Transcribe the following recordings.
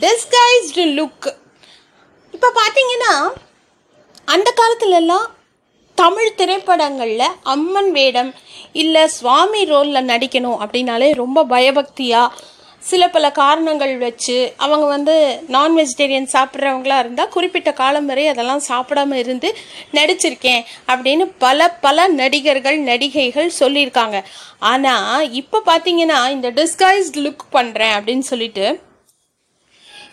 Disguised look இப்போ பார்த்தீங்கன்னா அந்த காலத்துலலாம் தமிழ் திரைப்படங்களில் அம்மன் வேடம் இல்லை சுவாமி ரோலில் நடிக்கணும் அப்படின்னாலே ரொம்ப பயபக்தியாக சில பல காரணங்கள் வச்சு அவங்க வந்து நான் வெஜிடேரியன் சாப்பிட்றவங்களா இருந்தால் குறிப்பிட்ட காலம் வரை அதெல்லாம் சாப்பிடாம இருந்து நடிச்சிருக்கேன் அப்படின்னு பல பல நடிகர்கள் நடிகைகள் சொல்லியிருக்காங்க. ஆனால் இப்போ பார்த்தீங்கன்னா இந்த டிஸ்கைஸ்ட் லுக் பண்ணுறேன் அப்படின்னு சொல்லிட்டு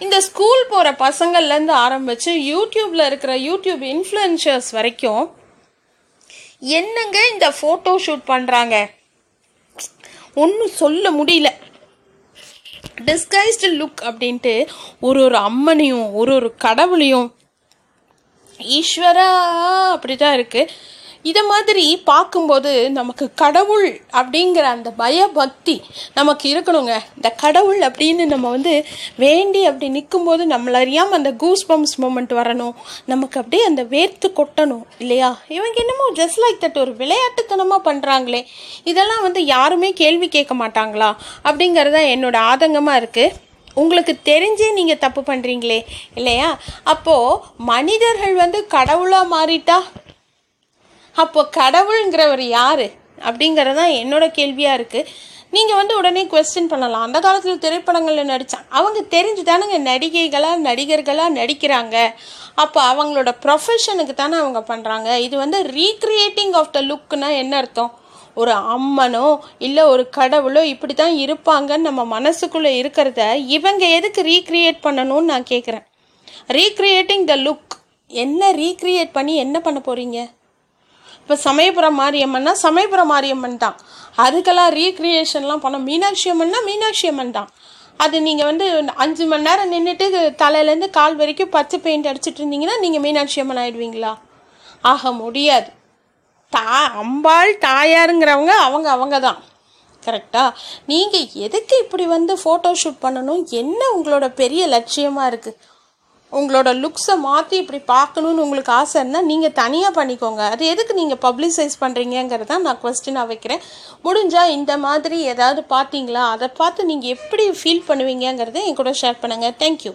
இந்த ஸ்கூல் போகிற பசங்கள்லேருந்து ஆரம்பித்து யூடியூப்பில் இருக்கிற யூடியூப் இன்ஃப்ளூயன்சர்ஸ் வரைக்கும் என்னங்க இந்த ஃபோட்டோ ஷூட் பண்ணுறாங்க ஒன்றும் சொல்ல முடியல. டிஸ்கைஸ்டு லுக் அப்படின்ட்டு ஒரு ஒரு அம்மனையும் ஒரு ஒரு கடவுளையும் ஈஸ்வரா அப்படி தான் இருக்குது இதை மாதிரி பார்க்கும்போது நமக்கு கடவுள் அப்படிங்கிற அந்த பயபக்தி நமக்கு இருக்கணுங்க. இந்த கடவுள் அப்படின்னு நம்ம வந்து வேண்டி அப்படி நிற்கும்போது நம்மள அறியாமல் அந்த கூஸ் பம்ப்ஸ் மூமெண்ட் வரணும். நமக்கு அப்படியே அந்த வேர்த்து கொட்டணும் இல்லையா? இவங்க என்னமோ ஜஸ்ட் லைக் தட் ஒரு விளையாட்டுத்தனமாக பண்ணுறாங்களே இதெல்லாம் வந்து யாருமே கேள்வி கேட்க மாட்டாங்களா? அப்படிங்கிறது தான் என்னோட ஆதங்கமாக இருக்குது உங்களுக்கு தெரிஞ்சே நீங்கள் தப்பு பண்ணுறீங்களே இல்லையா? அப்போது மனிதர்கள் வந்து கடவுளாக மாறிட்டா அப்போ கடவுளுங்கிறவர் யார்? அப்படிங்கிறது தான் என்னோட கேள்வியாக இருக்குது நீங்கள் வந்து உடனே கொஸ்டின் பண்ணலாம். அந்த காலத்தில் திரைப்படங்களில் நடித்தான் அவங்க தெரிஞ்சு தானேங்க நடிகைகளாக நடிகர்களாக நடிக்கிறாங்க. அப்போ அவங்களோட ப்ரொஃபஷனுக்கு தானே அவங்க பண்ணுறாங்க இது வந்து ரீக்ரியேட்டிங் ஆஃப் த லுக்குன்னா என்ன அர்த்தம்? ஒரு அம்மனோ இல்லை ஒரு கடவுளோ இப்படி தான் இருப்பாங்கன்னு நம்ம மனசுக்குள்ளே இருக்கிறத இவங்க எதுக்கு ரீக்ரியேட் பண்ணணும்னு நான் கேட்குறேன் ரீக்ரியேட்டிங் த லுக் என்ன ரீக்ரியேட் பண்ணி என்ன பண்ண போகிறீங்க இப்போ சமயபுரம் மாரியம்மன்னா சமயபுரம் மாரியம்மன் தான். அதுக்கெல்லாம் ரீக்ரியேஷன்லாம் பண்ண மீனாட்சி அம்மன்னா மீனாட்சி அம்மன் தான். அது நீங்கள் வந்து அஞ்சு மணி நேரம் நின்றுட்டு தலையிலேருந்து கால் வரைக்கும் பச்சை பெயிண்ட் அடிச்சிட்டு இருந்தீங்கன்னா நீங்கள் மீனாட்சி அம்மன் ஆயிடுவீங்களா? ஆக முடியாது. தா அம்பாள் தாயாருங்கிறவங்க அவங்க அவங்க தான். கரெக்டாக நீங்கள் எதுக்கு இப்படி வந்து ஃபோட்டோ ஷூட் பண்ணணும்? என்ன உங்களோட பெரிய லட்சியமாக இருக்குது உங்களோட லுக்ஸை மாற்றி இப்படி பார்க்கணுன்னு உங்களுக்கு ஆசை இருந்தால் நீங்கள் தனியாக பண்ணிக்கோங்க. அது எதுக்கு நீங்கள் பப்ளிசைஸ் பண்ணுறீங்கிறத நான் கொஸ்டினாக வைக்கிறேன். முடிஞ்சால் இந்த மாதிரி ஏதாவது பார்த்தீங்களா? அதை பார்த்து நீங்கள் எப்படி ஃபீல் பண்ணுவீங்கங்கிறத என் கூட ஷேர் பண்ணுங்கள் தேங்க்யூ